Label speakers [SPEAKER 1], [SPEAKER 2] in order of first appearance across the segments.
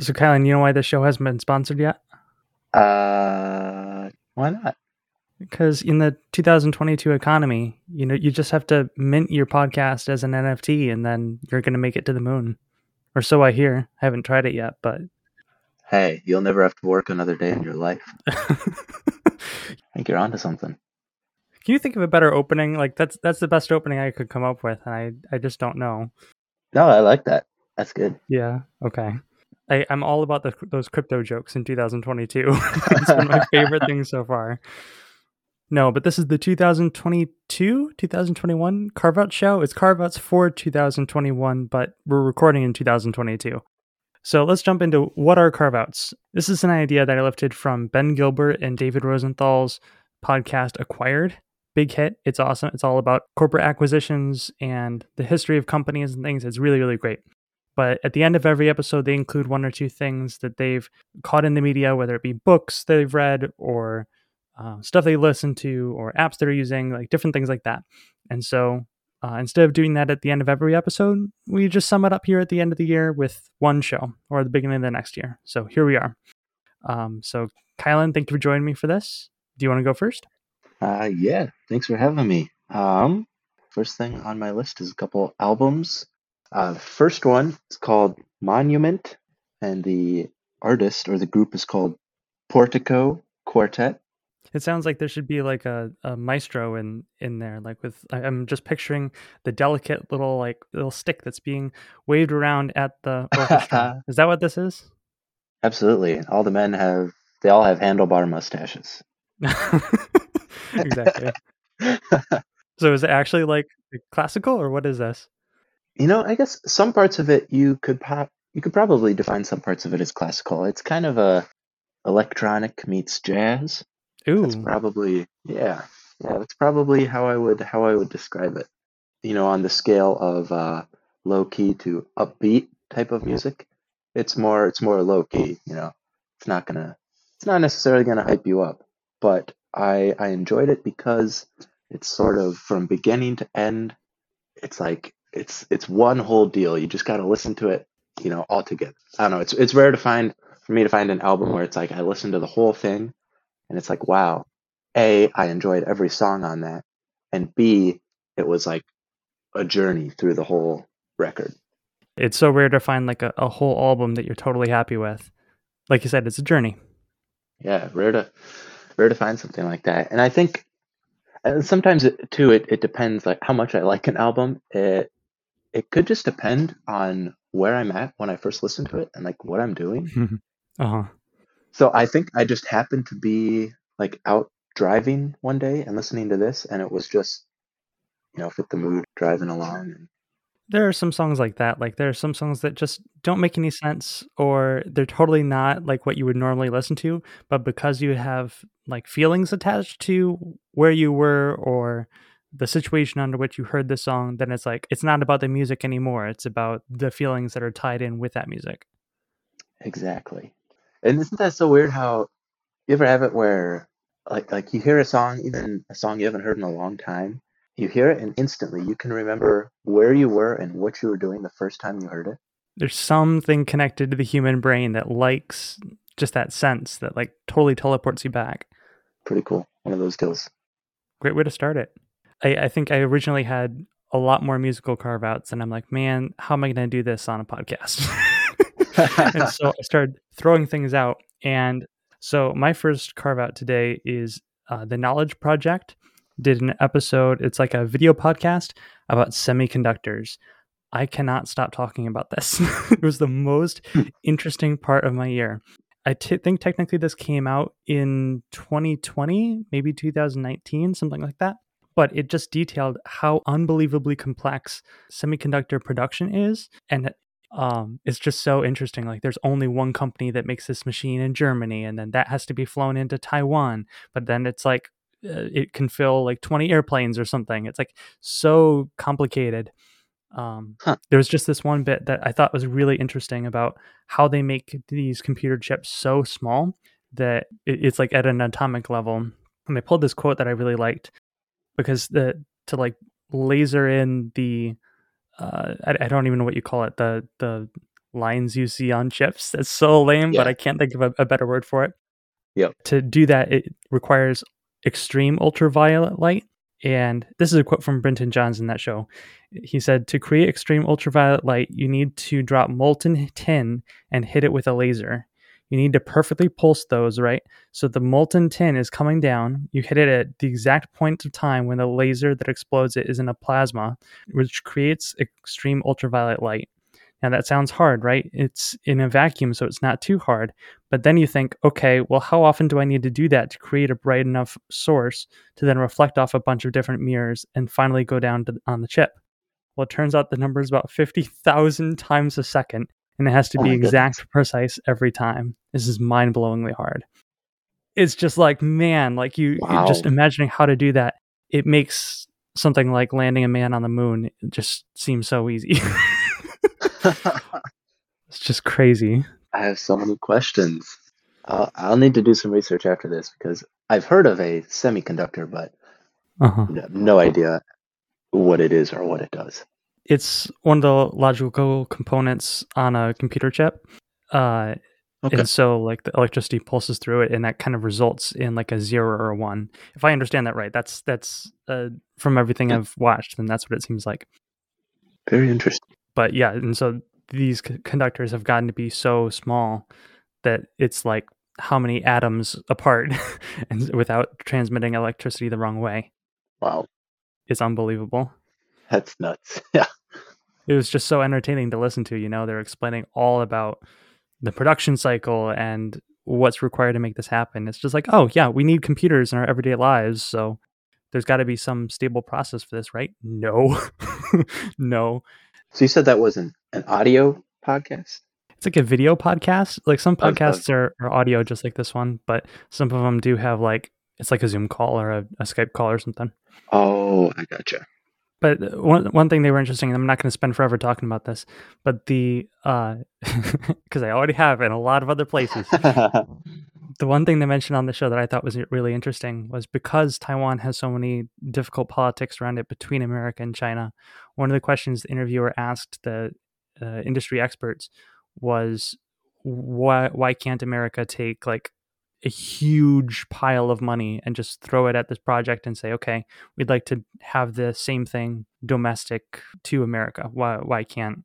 [SPEAKER 1] So, Kylen, you know why the show hasn't been sponsored yet?
[SPEAKER 2] Uh, why not?
[SPEAKER 1] Because in the 2022 economy, you know, you just have to mint your podcast as an NFT, and then you're going to make it to the moon, or so I hear. I haven't tried it yet, but
[SPEAKER 2] Hey, you'll never have to work another day in your life. I think you're onto something.
[SPEAKER 1] Can you think of a better opening? Like that's that's the best opening I could come up with, and I I just don't know.
[SPEAKER 2] No, I like that. That's good.
[SPEAKER 1] Yeah. Okay. I, I'm all about the, those crypto jokes in 2022. it's been my favorite thing so far. No, but this is the 2022, 2021 carve out show. It's carve outs for 2021, but we're recording in 2022. So let's jump into what are carve outs. This is an idea that I lifted from Ben Gilbert and David Rosenthal's podcast Acquired. Big hit. It's awesome. It's all about corporate acquisitions and the history of companies and things. It's really, really great. But at the end of every episode, they include one or two things that they've caught in the media, whether it be books they've read or uh, stuff they listen to or apps they're using, like different things like that. And so uh, instead of doing that at the end of every episode, we just sum it up here at the end of the year with one show or the beginning of the next year. So here we are. Um, so, Kylen, thank you for joining me for this. Do you want to go first?
[SPEAKER 2] Uh, yeah, thanks for having me. Um, first thing on my list is a couple albums. Uh, first one is called Monument, and the artist or the group is called Portico Quartet.
[SPEAKER 1] It sounds like there should be like a, a maestro in in there, like with I'm just picturing the delicate little like little stick that's being waved around at the orchestra. is that what this is?
[SPEAKER 2] Absolutely. All the men have they all have handlebar mustaches.
[SPEAKER 1] exactly. so is it actually like classical or what is this?
[SPEAKER 2] You know, I guess some parts of it you could pop you could probably define some parts of it as classical. It's kind of a electronic meets jazz.
[SPEAKER 1] Ooh.
[SPEAKER 2] That's probably yeah. Yeah, that's probably how I would how I would describe it. You know, on the scale of uh, low key to upbeat type of music, it's more it's more low key, you know. It's not gonna it's not necessarily gonna hype you up. But I I enjoyed it because it's sort of from beginning to end, it's like it's it's one whole deal. You just gotta listen to it, you know, all together. I don't know, it's it's rare to find for me to find an album where it's like I listened to the whole thing and it's like, wow, A, I enjoyed every song on that. And B, it was like a journey through the whole record.
[SPEAKER 1] It's so rare to find like a, a whole album that you're totally happy with. Like you said, it's a journey.
[SPEAKER 2] Yeah, rare to rare to find something like that. And I think and sometimes it, too it, it depends like how much I like an album. It it could just depend on where I'm at when I first listen to it and like what I'm doing.
[SPEAKER 1] uh-huh.
[SPEAKER 2] So I think I just happened to be like out driving one day and listening to this, and it was just, you know, fit the mood driving along. And...
[SPEAKER 1] There are some songs like that. Like there are some songs that just don't make any sense, or they're totally not like what you would normally listen to. But because you have like feelings attached to where you were or the situation under which you heard the song, then it's like it's not about the music anymore. It's about the feelings that are tied in with that music.
[SPEAKER 2] Exactly. And isn't that so weird how you ever have it where like like you hear a song, even a song you haven't heard in a long time, you hear it and instantly you can remember where you were and what you were doing the first time you heard it.
[SPEAKER 1] There's something connected to the human brain that likes just that sense that like totally teleports you back.
[SPEAKER 2] Pretty cool. One of those deals.
[SPEAKER 1] Great way to start it. I, I think I originally had a lot more musical carve outs and I'm like, man, how am I gonna do this on a podcast? and so I started throwing things out. And so my first carve out today is uh, the Knowledge Project. Did an episode, it's like a video podcast about semiconductors. I cannot stop talking about this. it was the most interesting part of my year. I t- think technically this came out in 2020, maybe 2019, something like that. But it just detailed how unbelievably complex semiconductor production is and um, it's just so interesting. Like, there's only one company that makes this machine in Germany, and then that has to be flown into Taiwan. But then it's like uh, it can fill like 20 airplanes or something. It's like so complicated. Um, huh. There was just this one bit that I thought was really interesting about how they make these computer chips so small that it, it's like at an atomic level. And they pulled this quote that I really liked because the to like laser in the uh, I, I, don't even know what you call it the the lines you see on chips. That's so lame, but I can't think of a, a better word for it.
[SPEAKER 2] Yep.
[SPEAKER 1] To do that, it requires extreme ultraviolet light. And this is a quote from Brenton Johns in that show. He said, To create extreme ultraviolet light, you need to drop molten tin and hit it with a laser. You need to perfectly pulse those, right? So the molten tin is coming down. You hit it at the exact point of time when the laser that explodes it is in a plasma, which creates extreme ultraviolet light. Now that sounds hard, right? It's in a vacuum, so it's not too hard. But then you think, okay, well, how often do I need to do that to create a bright enough source to then reflect off a bunch of different mirrors and finally go down to, on the chip? Well, it turns out the number is about 50,000 times a second, and it has to
[SPEAKER 2] Oh
[SPEAKER 1] be
[SPEAKER 2] my
[SPEAKER 1] exact,
[SPEAKER 2] goodness.
[SPEAKER 1] precise every time. This is mind blowingly hard. It's just like, man, like you
[SPEAKER 2] Wow.
[SPEAKER 1] just imagining how to do that, it makes something like landing a man on the moon just seem so easy. it's just crazy.
[SPEAKER 2] I have so many questions. I'll, I'll need to do some research after this because I've heard of a semiconductor, but
[SPEAKER 1] Uh-huh.
[SPEAKER 2] no, no idea what it is or what it does.
[SPEAKER 1] It's one of the logical components on a computer chip. Uh,
[SPEAKER 2] Okay.
[SPEAKER 1] And so, like, the electricity pulses through it, and that kind of results in like a zero or a one. If I understand that right, that's that's uh, from everything
[SPEAKER 2] Yeah.
[SPEAKER 1] I've watched, then that's what it seems like.
[SPEAKER 2] Very interesting.
[SPEAKER 1] But yeah, and so these c- conductors have gotten to be so small that it's like how many atoms apart, and without transmitting electricity the wrong way.
[SPEAKER 2] Wow.
[SPEAKER 1] It's unbelievable.
[SPEAKER 2] That's nuts. Yeah.
[SPEAKER 1] it was just so entertaining to listen to. You know, they're explaining all about the production cycle and what's required to make this happen. It's just like, oh yeah, we need computers in our everyday lives, so there's got to be some stable process for this, right? No, no.
[SPEAKER 2] So you said that was an, an audio podcast?
[SPEAKER 1] It's like a video podcast. Like some podcasts are, are audio, just like this one, but some of them do have like it's like a Zoom call or a, a Skype call or something.
[SPEAKER 2] Oh, I gotcha.
[SPEAKER 1] But one one thing they were interesting, and I'm not going to spend forever talking about this, but the because I already have in a lot of other places. the one thing they mentioned on the show that I thought was really interesting was because Taiwan has so many difficult politics around it between America and China. One of the questions the interviewer asked the uh, industry experts was why why can't America take like a huge pile of money and just throw it at this project and say, okay, we'd like to have the same thing domestic to America. Why why can't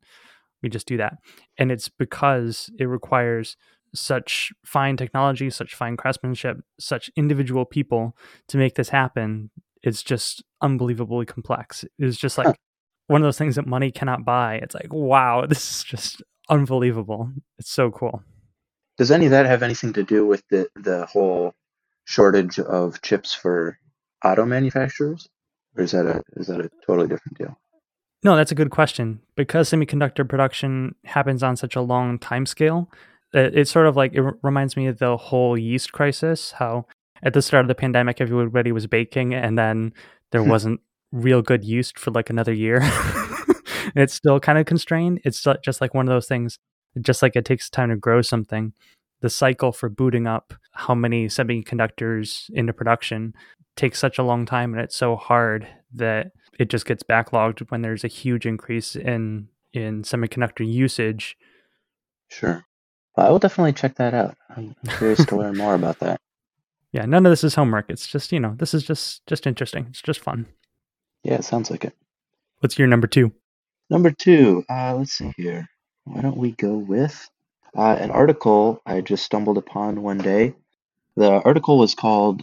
[SPEAKER 1] we just do that? And it's because it requires such fine technology, such fine craftsmanship, such individual people to make this happen. It's just unbelievably complex. It's just like one of those things that money cannot buy. It's like, wow, this is just unbelievable. It's so cool.
[SPEAKER 2] Does any of that have anything to do with the, the whole shortage of chips for auto manufacturers? Or is that a is that a totally different deal?
[SPEAKER 1] No, that's a good question. Because semiconductor production happens on such a long time scale, it, it's sort of like it reminds me of the whole yeast crisis. How at the start of the pandemic, everybody was baking, and then there
[SPEAKER 2] Hmm.
[SPEAKER 1] wasn't real good yeast for like another year. it's still kind of constrained. It's just like one of those things. Just like it takes time to grow something, the cycle for booting up how many semiconductors into production takes such a long time, and it's so hard that it just gets backlogged when there's a huge increase in in semiconductor usage.
[SPEAKER 2] Sure. Well, I will definitely check that out. I'm curious to learn more about that.
[SPEAKER 1] Yeah, none of this is homework. It's just you know this is just just interesting. It's just fun.
[SPEAKER 2] Yeah, it sounds like it.
[SPEAKER 1] What's your number two?
[SPEAKER 2] Number two, uh, let's see here. Why don't we go with uh, an article I just stumbled upon one day? The article was called,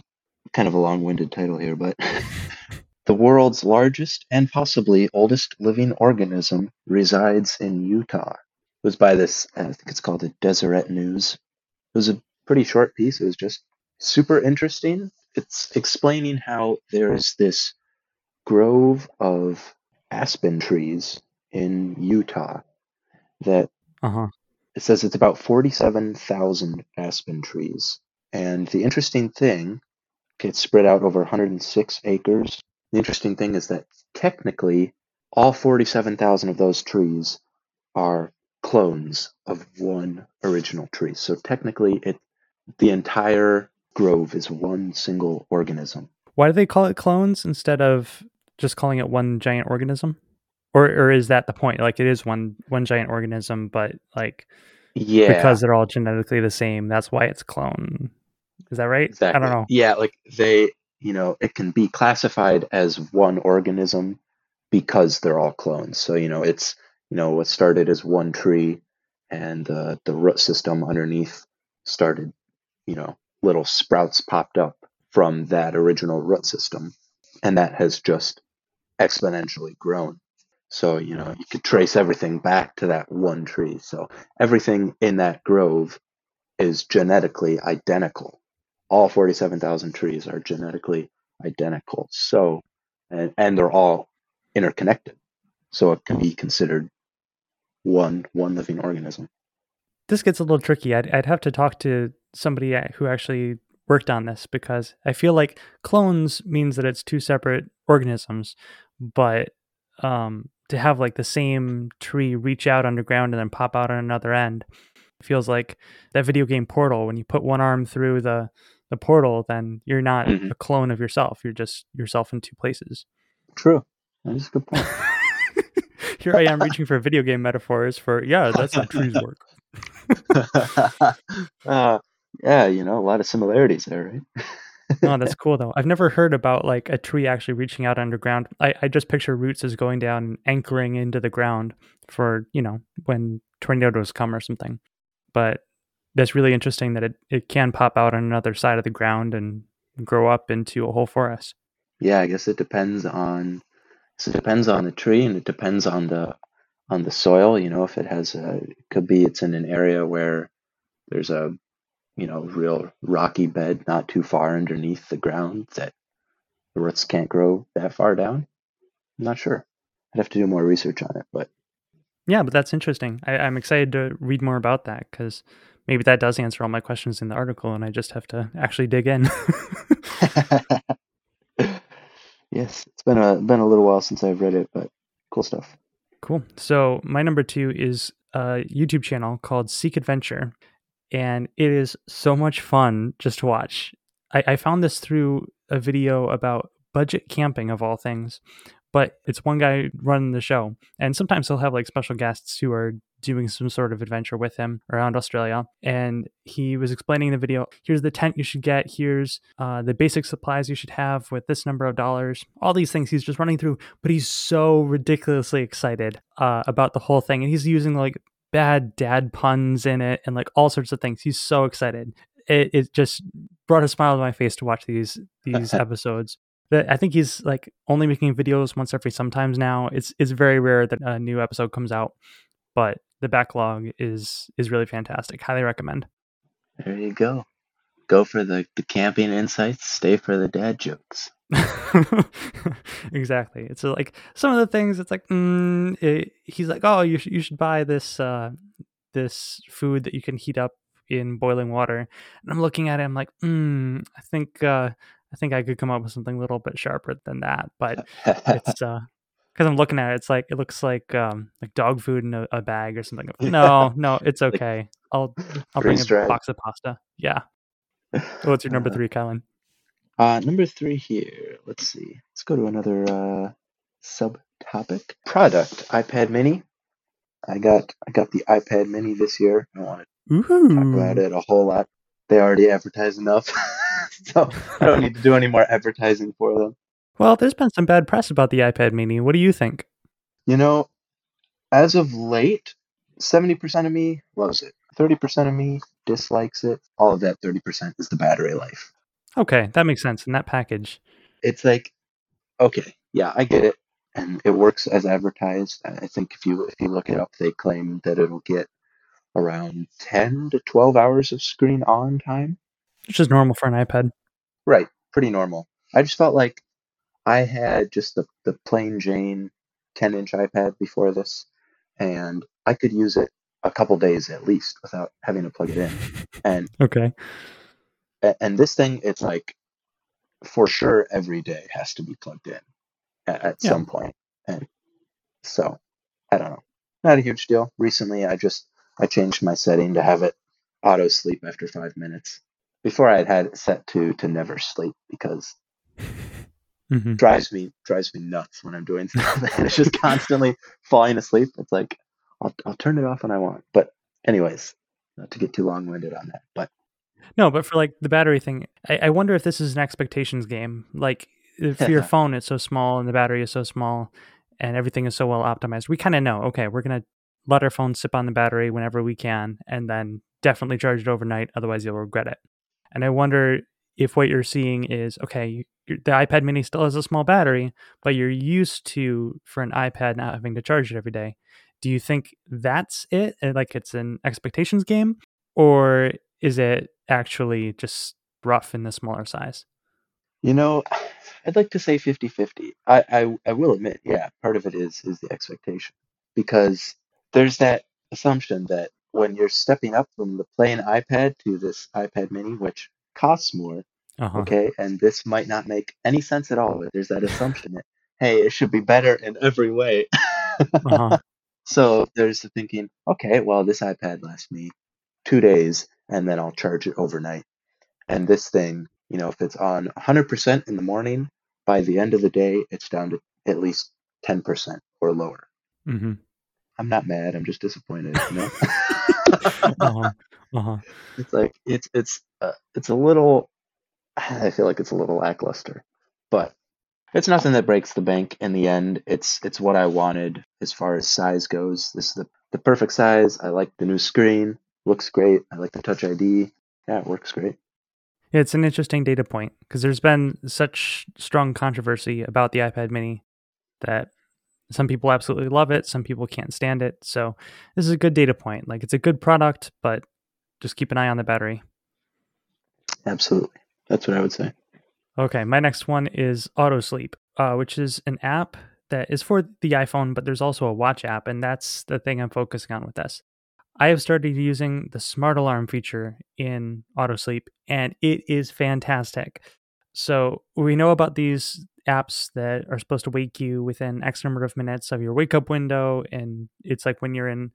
[SPEAKER 2] kind of a long winded title here, but The World's Largest and Possibly Oldest Living Organism Resides in Utah. It was by this, I think it's called the Deseret News. It was a pretty short piece. It was just super interesting. It's explaining how there's this grove of aspen trees in Utah that
[SPEAKER 1] Uh huh.
[SPEAKER 2] it says it's about 47,000 aspen trees. And the interesting thing, it's spread out over 106 acres. The interesting thing is that technically all 47,000 of those trees are clones of one original tree. So technically it the entire grove is one single organism.
[SPEAKER 1] Why do they call it clones instead of just calling it one giant organism? Or or is that the point? Like it is one one giant organism, but like
[SPEAKER 2] Yeah,
[SPEAKER 1] because they're all genetically the same, that's why it's clone. Is that right?
[SPEAKER 2] exactly.
[SPEAKER 1] I don't know.
[SPEAKER 2] Yeah, like they, you know, it can be classified as one organism because they're all clones. So, you know, it's, you know, what started as one tree and uh, the root system underneath started, you know, little sprouts popped up from that original root system. And that has just exponentially grown. So, you know, you could trace everything back to that one tree. So, everything in that grove is genetically identical. All 47,000 trees are genetically identical. So, and, and they're all interconnected. So, it can be considered one one living organism.
[SPEAKER 1] This gets a little tricky. I'd I'd have to talk to somebody who actually worked on this because I feel like clones means that it's two separate organisms, but um, to have like the same tree reach out underground and then pop out on another end feels like that video game Portal. When you put one arm through the the portal, then you're not
[SPEAKER 2] Mhm.
[SPEAKER 1] a clone of yourself. You're just yourself in two places.
[SPEAKER 2] True. That is a good point.
[SPEAKER 1] Here I am reaching for video game metaphors for yeah, that's how trees work.
[SPEAKER 2] uh, yeah, you know, a lot of similarities there, right?
[SPEAKER 1] Oh, that's cool though. I've never heard about like a tree actually reaching out underground. I, I just picture roots as going down and anchoring into the ground for, you know, when tornadoes come or something. But that's really interesting that it, it can pop out on another side of the ground and grow up into a whole forest.
[SPEAKER 2] Yeah, I guess it depends on so it depends on the tree and it depends on the on the soil. You know, if it has a it could be it's in an area where there's a you know real rocky bed not too far underneath the ground that the roots can't grow that far down. I'm not sure. I'd have to do more research on it, but
[SPEAKER 1] Yeah, but that's interesting. I, I'm excited to read more about that because maybe that does answer all my questions in the article and I just have to actually dig in.
[SPEAKER 2] yes, it's been a been a little while since I've read it, but cool stuff.
[SPEAKER 1] Cool. So my number two is a YouTube channel called Seek Adventure, and it is so much fun just to watch. I, I found this through a video about budget camping of all things, but it's one guy running the show, and sometimes he'll have like special guests who are doing some sort of adventure with him around Australia. And he was explaining in the video here's the tent you should get, here's uh, the basic supplies you should have with this number of dollars, all these things he's just running through. But he's so ridiculously excited uh, about the whole thing. And he's using like bad dad puns in it and like all sorts of things. He's so excited. It, it just brought a smile to my face to watch these these episodes. But I think he's like only making videos once every sometimes now. It's it's very rare that a new episode comes out, but the backlog is is really fantastic. Highly recommend.
[SPEAKER 2] There you go. Go for the, the camping insights, stay for the dad jokes.
[SPEAKER 1] exactly. It's uh, like some of the things. It's like mm, it, he's like, oh, you should you should buy this uh, this food that you can heat up in boiling water. And I'm looking at it. I'm like, mm, I think uh, I think I could come up with something a little bit sharper than that. But it's uh because I'm looking at it, it's like it looks like um like dog food in a, a bag or something. No, no, it's okay. I'll I'll bring a box of pasta. Yeah. What's your number
[SPEAKER 2] Uh,
[SPEAKER 1] three, Kellen?
[SPEAKER 2] Uh, number three here. Let's see. Let's go to another uh, subtopic. Product iPad Mini. I got I got the iPad Mini this year. I want to talk about it a whole lot. They already advertise enough, so I don't need to do any more advertising for them.
[SPEAKER 1] Well, there's been some bad press about the iPad Mini. What do you think?
[SPEAKER 2] You know, as of late, seventy percent of me loves it. Thirty percent of me dislikes it. All of that thirty percent is the battery life.
[SPEAKER 1] Okay, that makes sense in that package.
[SPEAKER 2] it's like okay yeah i get it and it works as advertised i think if you if you look it up they claim that it'll get around 10 to 12 hours of screen on time
[SPEAKER 1] Which is normal for an iPad.
[SPEAKER 2] right pretty normal i just felt like i had just the, the plain jane 10 inch ipad before this and i could use it a couple days at least without having to plug it in and
[SPEAKER 1] Okay.
[SPEAKER 2] A- and this thing it's like for sure every day has to be plugged in at, at
[SPEAKER 1] Yeah.
[SPEAKER 2] some point and so i don't know not a huge deal recently i just i changed my setting to have it auto sleep after five minutes before i had had it set to to never sleep because
[SPEAKER 1] hmm
[SPEAKER 2] drives me drives me nuts when I'm doing stuff. and it's just constantly falling asleep. It's like I'll I'll turn it off when I want. But anyways, not to get too long winded on that. But
[SPEAKER 1] No, but for like the battery thing, I, I wonder if this is an expectations game. Like if for your phone, it's so small and the battery is so small, and everything is so well optimized. We kind of know. Okay, we're gonna let our phone sip on the battery whenever we can, and then definitely charge it overnight. Otherwise, you'll regret it. And I wonder if what you're seeing is okay. The iPad Mini still has a small battery, but you're used to for an iPad not having to charge it every day. Do you think that's it? Like it's an expectations game, or is it actually just rough in the smaller size?
[SPEAKER 2] you know, I'd like to say 50-50. I, I I will admit, yeah, part of it is is the expectation. Because there's that assumption that when you're stepping up from the plain iPad to this iPad mini, which costs more,
[SPEAKER 1] Uh-huh.
[SPEAKER 2] okay, and this might not make any sense at all, there's that assumption that hey, it should be better in every way.
[SPEAKER 1] Uh-huh.
[SPEAKER 2] So there's the thinking, okay, well, this iPad lasts me two days and then I'll charge it overnight. And this thing, you know, if it's on 100% in the morning, by the end of the day, it's down to at least 10% or lower.
[SPEAKER 1] hmm
[SPEAKER 2] I'm not mad. I'm just disappointed. You know?
[SPEAKER 1] Uh-huh. Uh-huh.
[SPEAKER 2] it's like it's it's uh, it's a little. I feel like it's a little lackluster, but it's nothing that breaks the bank in the end. It's it's what I wanted as far as size goes. This is the the perfect size. I like the new screen. Looks great. I like the Touch ID. Yeah, it works great.
[SPEAKER 1] Yeah, it's an interesting data point because there's been such strong controversy about the iPad mini that some people absolutely love it, some people can't stand it. So this is a good data point. Like it's a good product, but just keep an eye on the battery.
[SPEAKER 2] Absolutely. That's what I would say.
[SPEAKER 1] Okay, my next one is AutoSleep, uh, which is an app that is for the iPhone, but there's also a watch app, and that's the thing I'm focusing on with this. I have started using the smart alarm feature in AutoSleep, and it is fantastic. So we know about these apps that are supposed to wake you within X number of minutes of your wake up window, and it's like when you're in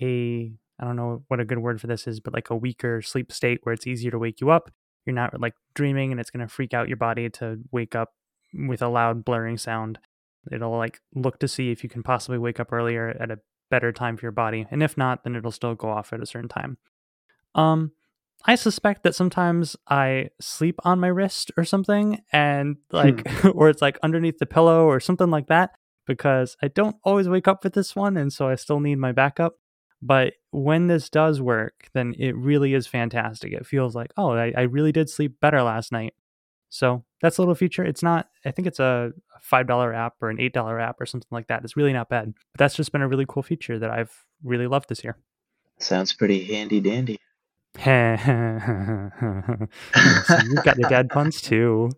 [SPEAKER 1] a I don't know what a good word for this is, but like a weaker sleep state where it's easier to wake you up you're not like dreaming and it's going to freak out your body to wake up with a loud blaring sound it'll like look to see if you can possibly wake up earlier at a better time for your body and if not then it'll still go off at a certain time um i suspect that sometimes i sleep on my wrist or something and like or it's like underneath the pillow or something like that because i don't always wake up with this one and so i still need my backup but when this does work, then it really is fantastic. It feels like, oh, I, I really did sleep better last night. So that's a little feature. It's not, I think it's a $5 app or an $8 app or something like that. It's really not bad. But that's just been a really cool feature that I've really loved this year.
[SPEAKER 2] Sounds pretty handy dandy.
[SPEAKER 1] so you've got the dad puns too.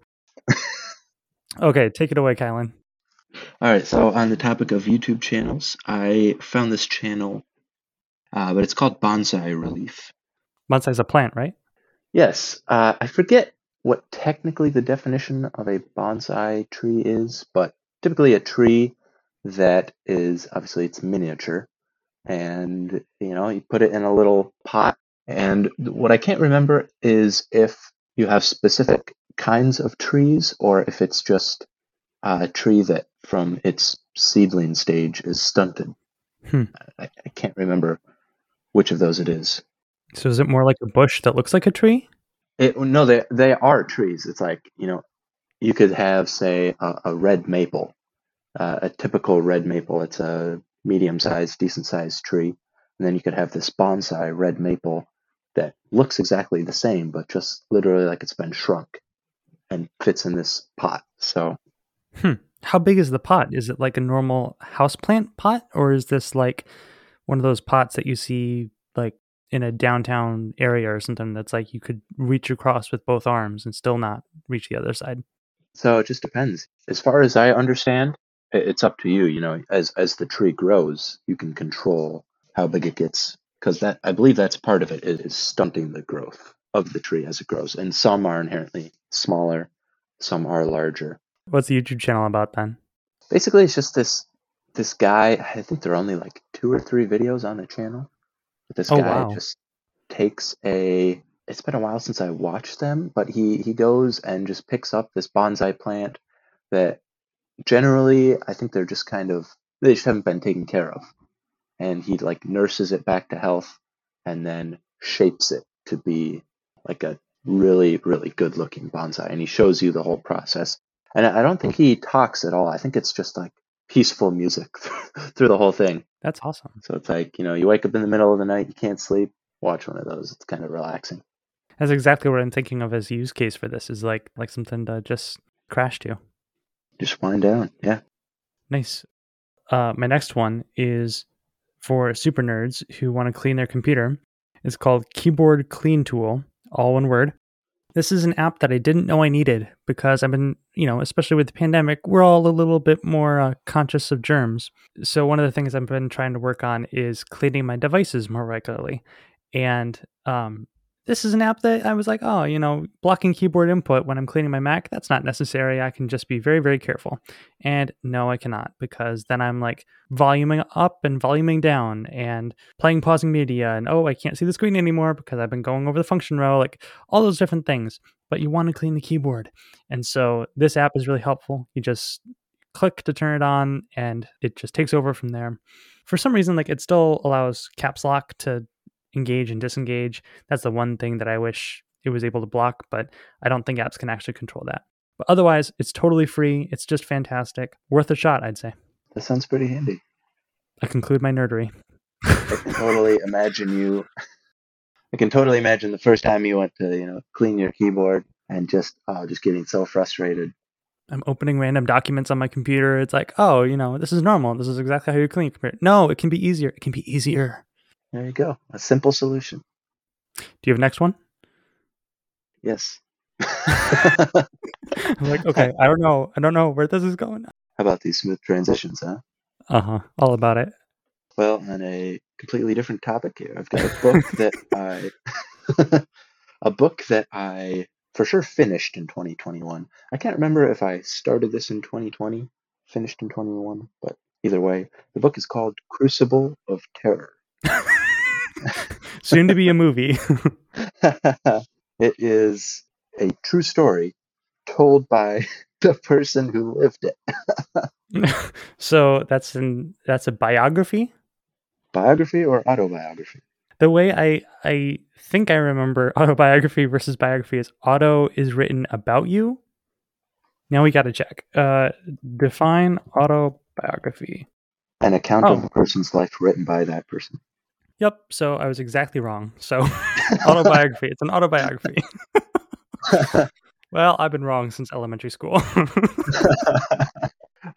[SPEAKER 1] Okay, take it away, Kylen.
[SPEAKER 2] All right, so on the topic of YouTube channels, I found this channel, uh, but it's called Bonsai Relief.
[SPEAKER 1] Bonsai's a plant, right?
[SPEAKER 2] Yes, uh, I forget what technically the definition of a bonsai tree is, but typically a tree that is obviously it's miniature, and you know you put it in a little pot. And what I can't remember is if you have specific kinds of trees or if it's just a tree that from its seedling stage is stunted.
[SPEAKER 1] Hmm.
[SPEAKER 2] I, I can't remember which of those it is.
[SPEAKER 1] So is it more like a bush that looks like a tree?
[SPEAKER 2] It, no, they they are trees. It's like you know, you could have say a, a red maple, uh, a typical red maple. It's a medium-sized, decent-sized tree, and then you could have this bonsai red maple that looks exactly the same, but just literally like it's been shrunk and fits in this pot. So
[SPEAKER 1] How big is the pot? Is it like a normal houseplant pot, or is this like one of those pots that you see like in a downtown area or something that's like you could reach across with both arms and still not reach the other side?
[SPEAKER 2] So it just depends. As far as I understand, it's up to you. You know, as as the tree grows, you can control how big it gets because that I believe that's part of it is is stunting the growth of the tree as it grows. And some are inherently smaller, some are larger.
[SPEAKER 1] What's the YouTube channel about then?
[SPEAKER 2] Basically, it's just this this guy. I think there are only like two or three videos on the channel. But this
[SPEAKER 1] Oh,
[SPEAKER 2] guy
[SPEAKER 1] wow.
[SPEAKER 2] just takes a. It's been a while since I watched them, but he he goes and just picks up this bonsai plant, that generally I think they're just kind of they just haven't been taken care of. And he like nurses it back to health and then shapes it to be like a really, really good looking bonsai. And he shows you the whole process. And I don't think hmm. he talks at all. I think it's just like peaceful music through the whole thing.
[SPEAKER 1] That's awesome.
[SPEAKER 2] So it's like, you know, you wake up in the middle of the night, you can't sleep, watch one of those. It's kind of relaxing.
[SPEAKER 1] That's exactly what I'm thinking of as a use case for this is like like something to just crash to.
[SPEAKER 2] Just wind down. Yeah.
[SPEAKER 1] Nice. Uh, my next one is for super nerds who want to clean their computer. It's called KeyboardCleanTool, all one word. This is an app that I didn't know I needed because I've been, you know, especially with the pandemic, we're all a little bit more uh, conscious of germs. So, one of the things I've been trying to work on is cleaning my devices more regularly. And um, this is an app that I was like, oh, you know, blocking keyboard input when I'm cleaning my Mac, that's not necessary. I can just be very, very careful. And no, I cannot because then I'm like voluming up and voluming down and playing pausing media. And oh, I can't see the screen anymore because I've been going over the function row, like all those different things. But you want to clean the keyboard. And so this app is really helpful. You just click to turn it on and it just takes over from there. For some reason, like it still allows caps lock to engage and disengage. That's the one thing that I wish it was able to block, but I don't think apps can actually control that. But otherwise, it's totally free. It's just fantastic. Worth a shot, I'd say.
[SPEAKER 2] That sounds pretty handy.
[SPEAKER 1] I conclude my nerdery.
[SPEAKER 2] I can totally imagine you. I can totally imagine the first time you went to, you know, clean your keyboard and just, oh, just getting so frustrated.
[SPEAKER 1] I'm opening random documents on my computer. It's like, oh, you know, this is normal. This is exactly how you clean your computer. No, it can be easier. It can be easier.
[SPEAKER 2] There you go. A simple solution.
[SPEAKER 1] Do you have next one?
[SPEAKER 2] Yes.
[SPEAKER 1] I'm like, okay, I don't know. I don't know where this is going.
[SPEAKER 2] How about these smooth transitions, huh?
[SPEAKER 1] Uh huh. All about it.
[SPEAKER 2] Well, on a completely different topic here, I've got a book that I, a book that I for sure finished in 2021. I can't remember if I started this in 2020, finished in 21, but either way, the book is called Crucible of Terror.
[SPEAKER 1] Soon to be a movie.
[SPEAKER 2] it is a true story told by the person who lived
[SPEAKER 1] it. so that's an that's a biography?
[SPEAKER 2] Biography or autobiography?
[SPEAKER 1] The way I I think I remember autobiography versus biography is auto is written about you. Now we got to check. Uh, define autobiography.
[SPEAKER 2] An account oh. of a person's life written by that person.
[SPEAKER 1] Yep. So I was exactly wrong. So autobiography. It's an autobiography. well, I've been wrong since elementary school.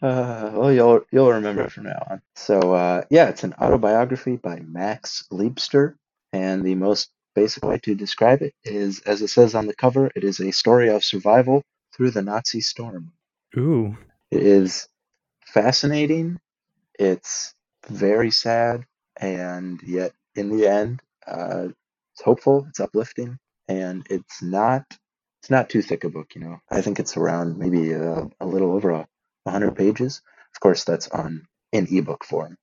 [SPEAKER 2] uh, well, you'll you'll remember it from now on. So uh, yeah, it's an autobiography by Max Liebster, and the most basic way to describe it is, as it says on the cover, it is a story of survival through the Nazi storm.
[SPEAKER 1] Ooh.
[SPEAKER 2] It is fascinating. It's very sad and yet in the end, uh, it's hopeful, it's uplifting, and it's not it's not too thick a book. You know, I think it's around maybe a, a little over a, a hundred pages. Of course, that's on in ebook form.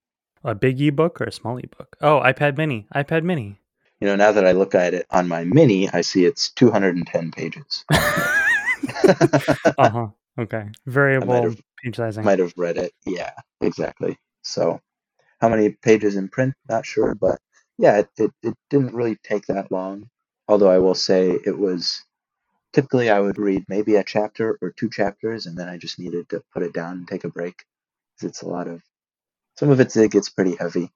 [SPEAKER 1] A big ebook or a small ebook? Oh, iPad Mini, iPad Mini.
[SPEAKER 2] You know, now that I look at it on my Mini, I see it's 210 pages.
[SPEAKER 1] uh huh. Okay. Variable
[SPEAKER 2] have,
[SPEAKER 1] page sizing.
[SPEAKER 2] Might have read it. Yeah, exactly. So how many pages in print? Not sure, but yeah, it, it, it didn't really take that long. Although I will say it was typically I would read maybe a chapter or two chapters, and then I just needed to put it down and take a break because it's a lot of some of it, it gets pretty heavy.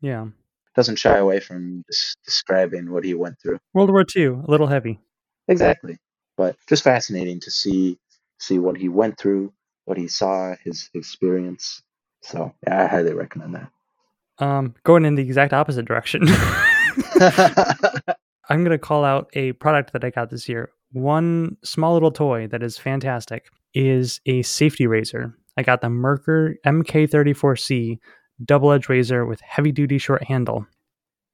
[SPEAKER 1] Yeah,
[SPEAKER 2] doesn't shy away from describing what he went through.
[SPEAKER 1] World War II, a little heavy.
[SPEAKER 2] Exactly, but just fascinating to see see what he went through, what he saw, his experience. So yeah, I highly recommend that.
[SPEAKER 1] Um, going in the exact opposite direction. I'm going to call out a product that I got this year. One small little toy that is fantastic is a safety razor. I got the Merkur MK34C double edge razor with heavy duty short handle.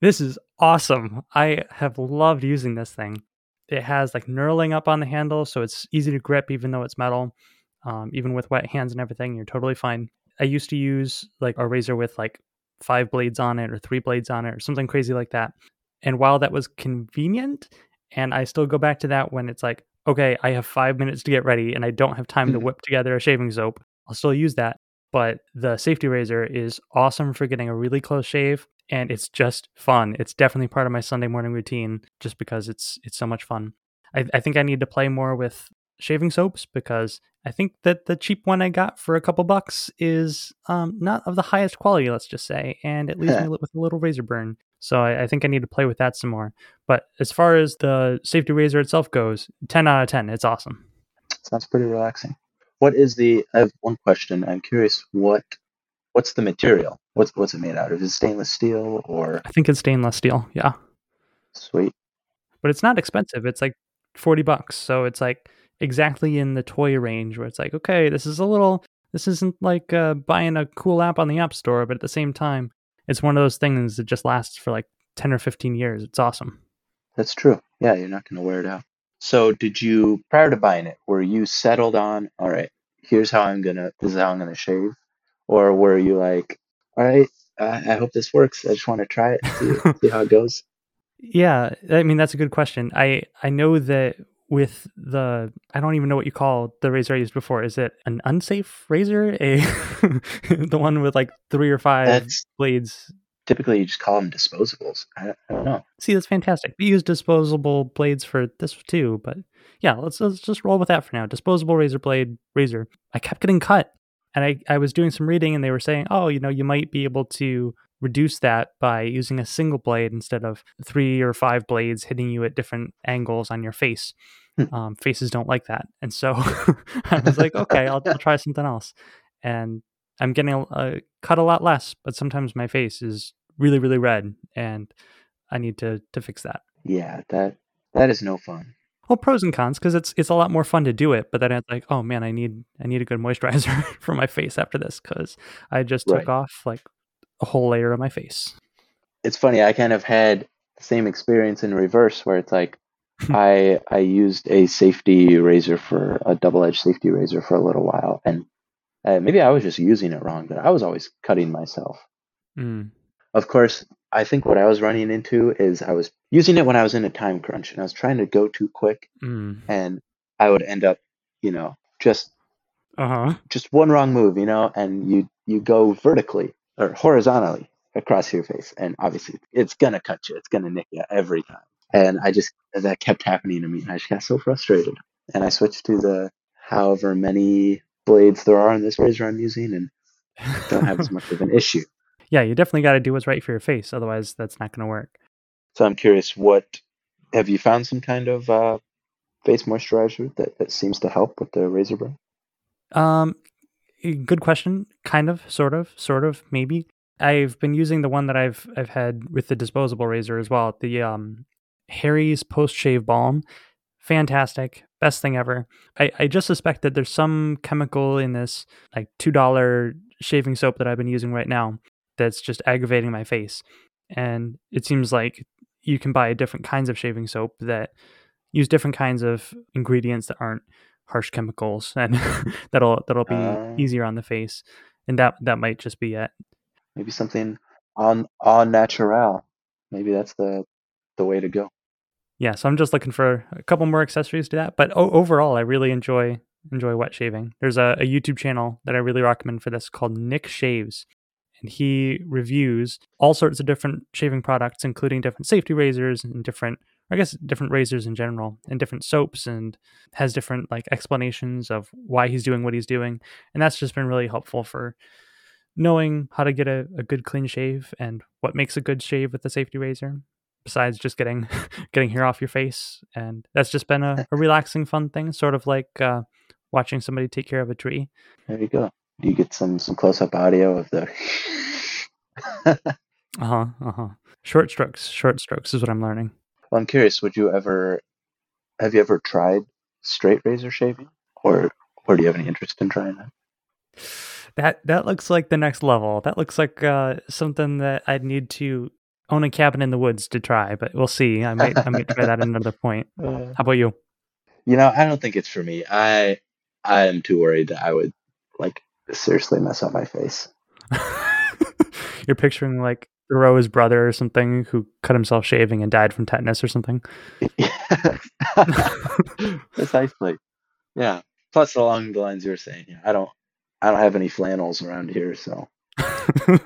[SPEAKER 1] This is awesome. I have loved using this thing. It has like knurling up on the handle, so it's easy to grip even though it's metal. Um, even with wet hands and everything, you're totally fine. I used to use like a razor with like five blades on it or three blades on it or something crazy like that. And while that was convenient, and I still go back to that when it's like okay, I have five minutes to get ready and I don't have time to
[SPEAKER 2] Mhm.
[SPEAKER 1] whip together a shaving soap, I'll still use that. But the safety razor is awesome for getting a really close shave and it's just fun. It's definitely part of my Sunday morning routine just because it's it's so much fun. I, I think I need to play more with shaving soaps because I think that the cheap one I got for a couple bucks is um, not of the highest quality, let's just say, and it leaves me with a little razor burn. So I, I think I need to play with that some more. But as far as the safety razor itself goes, 10 out of 10. It's awesome.
[SPEAKER 2] Sounds pretty relaxing. What is the? I have one question. I'm curious. What what's the material? What's what's it made out of? Is it stainless steel or
[SPEAKER 1] I think it's stainless steel. Yeah.
[SPEAKER 2] sweet?
[SPEAKER 1] But it's not expensive. It's like 40 bucks. So it's like exactly in the toy range where it's like, okay, this is a little, this isn't like uh, buying a cool app on the App Store, but at the same time, it's one of those things that just lasts for like 10 or 15 years. It's awesome.
[SPEAKER 2] That's true. Yeah, you're not going to wear it out. So, did you prior to buying it, were you settled on, all right, here's how I'm gonna, this is how I'm gonna shave, or were you like, all right, uh, I hope this works. I just want to try it, see, see how it goes.
[SPEAKER 1] Yeah, I mean that's a good question. I I know that with the I don't even know what you call the razor I used before. Is it an unsafe razor? A the one with like three or five
[SPEAKER 2] That's
[SPEAKER 1] blades.
[SPEAKER 2] typically you just call them disposables. I, I don't know.
[SPEAKER 1] See, that's fantastic. We use disposable blades for this too, but yeah, let's let's just roll with that for now. Disposable razor blade razor. I kept getting cut, and I I was doing some reading, and they were saying, oh, you know, you might be able to reduce that by using a single blade instead of three or five blades hitting you at different angles on your face.
[SPEAKER 2] Hmm.
[SPEAKER 1] Um, faces don't like that, and so I was like, okay, I'll, I'll try something else. And I'm getting uh, cut a lot less, but sometimes my face is really, really red, and I need to to fix that.
[SPEAKER 2] Yeah, that that is no fun.
[SPEAKER 1] Well, pros and cons because it's it's a lot more fun to do it, but then it's like, oh man, I need I need a good moisturizer for my face after this because I just took
[SPEAKER 2] Right.
[SPEAKER 1] off like a whole layer of my face.
[SPEAKER 2] It's funny. I kind of had the same experience in reverse, where it's like I I used a safety razor for a double edged safety razor for a little while, and uh, maybe I was just using it wrong, but I was always cutting myself.
[SPEAKER 1] Mm.
[SPEAKER 2] Of course, I think what I was running into is I was using it when I was in a time crunch, and I was trying to go too quick,
[SPEAKER 1] Mm.
[SPEAKER 2] and I would end up, you know, just
[SPEAKER 1] Uh huh.
[SPEAKER 2] just one wrong move, you know, and you you go vertically or horizontally across your face, and obviously it's gonna cut you, it's gonna nick you every time. And I just that kept happening to me, and I just got so frustrated. And I switched to the however many blades there are in this razor I'm using, and don't have as much of an issue.
[SPEAKER 1] yeah, you definitely got to do what's right for your face, otherwise that's not going to work.
[SPEAKER 2] So I'm curious, what have you found some kind of uh, face moisturizer that, that seems to help with the razor burn?
[SPEAKER 1] Um, good question. Kind of, sort of, sort of, maybe. I've been using the one that I've I've had with the disposable razor as well. The um, Harry's post shave balm, fantastic, best thing ever. I I just suspect that there's some chemical in this like two dollar shaving soap that I've been using right now that's just aggravating my face, and it seems like you can buy different kinds of shaving soap that use different kinds of ingredients that aren't harsh chemicals and that'll that'll be
[SPEAKER 2] Uh.
[SPEAKER 1] easier on the face and that that might just be it
[SPEAKER 2] Maybe something on on natural. Maybe that's the the way to go.
[SPEAKER 1] yeah so i'm just looking for a couple more accessories to that but o- overall i really enjoy enjoy wet shaving there's a, a youtube channel that i really recommend for this called nick shaves and he reviews all sorts of different shaving products including different safety razors and different i guess different razors in general and different soaps and has different like explanations of why he's doing what he's doing and that's just been really helpful for knowing how to get a, a good clean shave and what makes a good shave with the safety razor besides just getting getting hair off your face and that's just been a, a relaxing fun thing sort of like uh, watching somebody take care of a tree
[SPEAKER 2] There you go. You get some some close up audio of the.
[SPEAKER 1] uh-huh uh-huh short strokes short strokes is what i'm learning
[SPEAKER 2] well, I'm curious. Would you ever have you ever tried straight razor shaving, or or do you have any interest in trying that?
[SPEAKER 1] that that looks like the next level that looks like uh, something that i'd need to own a cabin in the woods to try but we'll see i might i might try that at another point
[SPEAKER 2] Uh,
[SPEAKER 1] how about you
[SPEAKER 2] you know, I don't think it's for me. I I am too worried that I would like seriously mess up my face.
[SPEAKER 1] You're picturing like Thoreau's brother or something who cut himself shaving and died from tetanus or something.
[SPEAKER 2] Precisely. Yeah. Plus, along the lines you were saying, yeah, I don't, I don't have any flannels around here, so
[SPEAKER 1] uh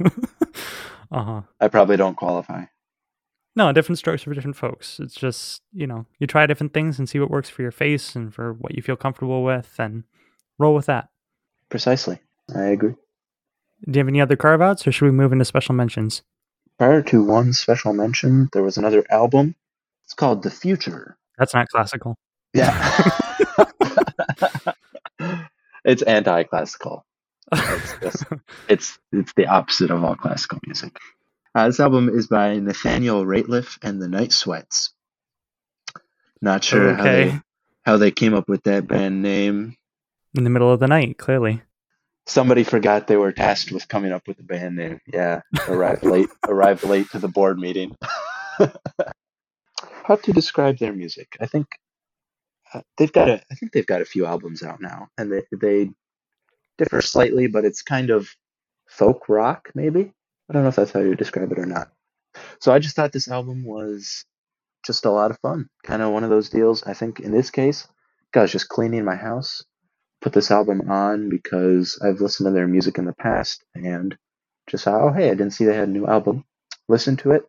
[SPEAKER 1] huh.
[SPEAKER 2] I probably don't qualify.
[SPEAKER 1] No, different strokes for different folks. It's just, you know, you try different things and see what works for your face and for what you feel comfortable with and roll with that.
[SPEAKER 2] Precisely. I agree.
[SPEAKER 1] Do you have any other carve outs or should we move into special mentions?
[SPEAKER 2] Prior to one special mention, there was another album. It's called The Future.
[SPEAKER 1] That's not classical.
[SPEAKER 2] Yeah. it's anti-classical. It's it's it's the opposite of all classical music. Uh, this album is by Nathaniel Rateliff and the Night Sweats. Not sure how they how they came up with that band name.
[SPEAKER 1] In the middle of the night, clearly.
[SPEAKER 2] Somebody forgot they were tasked with coming up with a band name. Yeah, arrived late. arrived late to the board meeting. How to describe their music? I think uh, they've got a. I think they've got a few albums out now, and they they differ slightly, but it's kind of folk rock, maybe. I don't know if that's how you describe it or not. So I just thought this album was just a lot of fun. Kind of one of those deals. I think in this case, I was just cleaning my house, put this album on because I've listened to their music in the past and just thought, oh hey, I didn't see they had a new album. Listen to it,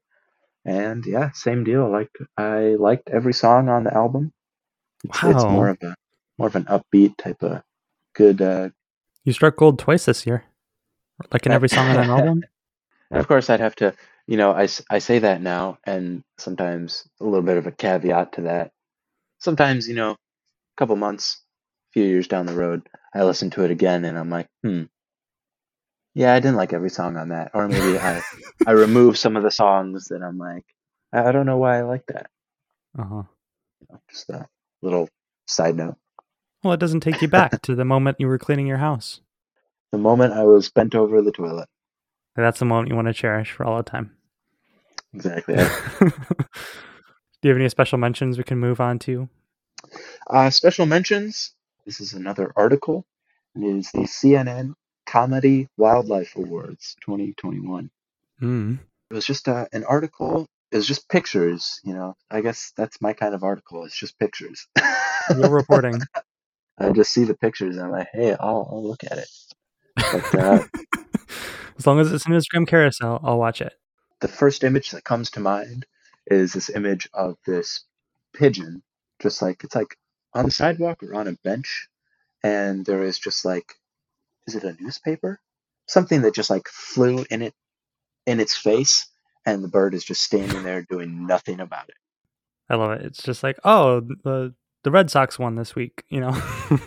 [SPEAKER 2] and yeah, same deal. Like I liked every song on the album. It's, it's more of a more of an upbeat type of good. Uh,
[SPEAKER 1] You struck gold twice this year. Like in every song on an album.
[SPEAKER 2] and of course, I'd have to, you know, I, I say that now, and sometimes a little bit of a caveat to that. Sometimes, you know, a couple months, few years down the road, I listen to it again, and I'm like, hmm, yeah, I didn't like every song on that, or maybe I I remove some of the songs that I'm like, I don't know why I like that.
[SPEAKER 1] Uh-huh.
[SPEAKER 2] Just a little side note.
[SPEAKER 1] Well, it doesn't take you back to the moment you were cleaning your house.
[SPEAKER 2] The moment I was bent over the toilet.
[SPEAKER 1] That's the moment you want to cherish for all the time.
[SPEAKER 2] Exactly.
[SPEAKER 1] Do you have any special mentions we can move on to?
[SPEAKER 2] Uh, special mentions. This is another article. It is the CNN Comedy Wildlife Awards 2021.
[SPEAKER 1] Mm.
[SPEAKER 2] It was just uh, an article. It was just pictures. You know, I guess that's my kind of article. It's just pictures.
[SPEAKER 1] No reporting.
[SPEAKER 2] I just see the pictures and I'm like, hey, I'll, I'll look at it. But uh,
[SPEAKER 1] as long as it's an Instagram carousel, I'll watch it.
[SPEAKER 2] the first image that comes to mind is this image of this pigeon, just like it's like on the sidewalk or on a bench, and there is just like, is it a newspaper? Something that just like flew in it in its face, and the bird is just standing there doing nothing about it.
[SPEAKER 1] I love it. It's just like, oh, the the Red Sox won this week, you know.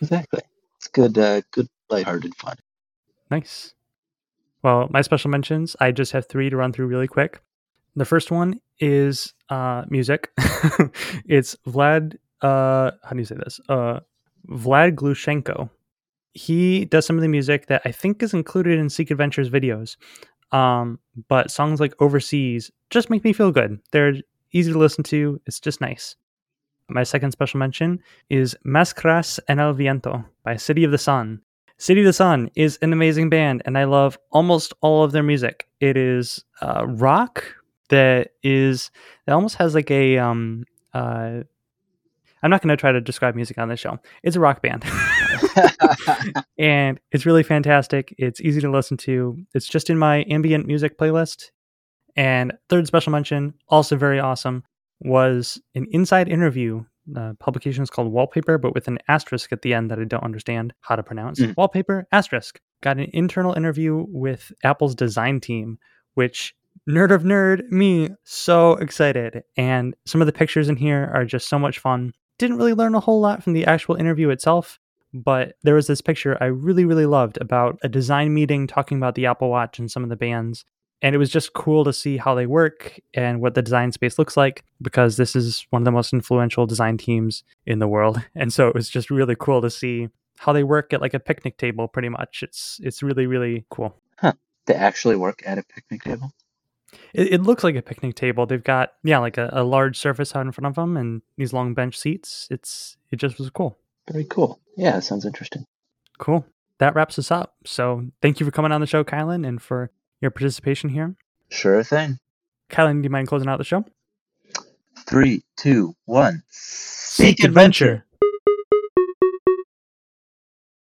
[SPEAKER 2] Exactly. It's good, uh, good lighthearted fun.
[SPEAKER 1] nice. Well, my special mentions, I just have three to run through really quick. The first one is uh, music. it's Vlad. Uh, how do you say this? Uh, Vlad Gluschenko. He does some of the music that I think is included in Seek Adventures videos. Um, but songs like Overseas just make me feel good. They're easy to listen to. It's just nice. My second special mention is Mascaras en el Viento by City of the Sun. City of the Sun is an amazing band, and I love almost all of their music. It is uh, rock that is it almost has like a um uh I'm not going to try to describe music on this show. It's a rock band. and it's really fantastic. It's easy to listen to. It's just in my ambient music playlist. And third special mention, also very awesome, was an inside interview. The publication is called Wallpaper, but with an asterisk at the end that I don't understand how to pronounce.
[SPEAKER 2] Mm.
[SPEAKER 1] Wallpaper asterisk. Got an internal interview with Apple's design team, which nerd of nerd me so excited. And some of the pictures in here are just so much fun. Didn't really learn a whole lot from the actual interview itself, but there was this picture I really, really loved about a design meeting talking about the Apple Watch and some of the bands. And it was just cool to see how they work and what the design space looks like because this is one of the most influential design teams in the world. And so it was just really cool to see how they work at like a picnic table pretty much. It's it's really, really cool. Huh.
[SPEAKER 2] They actually work at a picnic table.
[SPEAKER 1] It, it looks like a picnic table. They've got yeah, like a, a large surface out in front of them and these long bench seats. It's it just was cool.
[SPEAKER 2] Very cool. Yeah, that sounds interesting.
[SPEAKER 1] Cool. That wraps us up. So thank you for coming on the show, Kylen, and for your participation here.
[SPEAKER 2] Sure thing.
[SPEAKER 1] Kylen, do you mind closing out the show?
[SPEAKER 2] Three, two, one.
[SPEAKER 1] Seek adventure.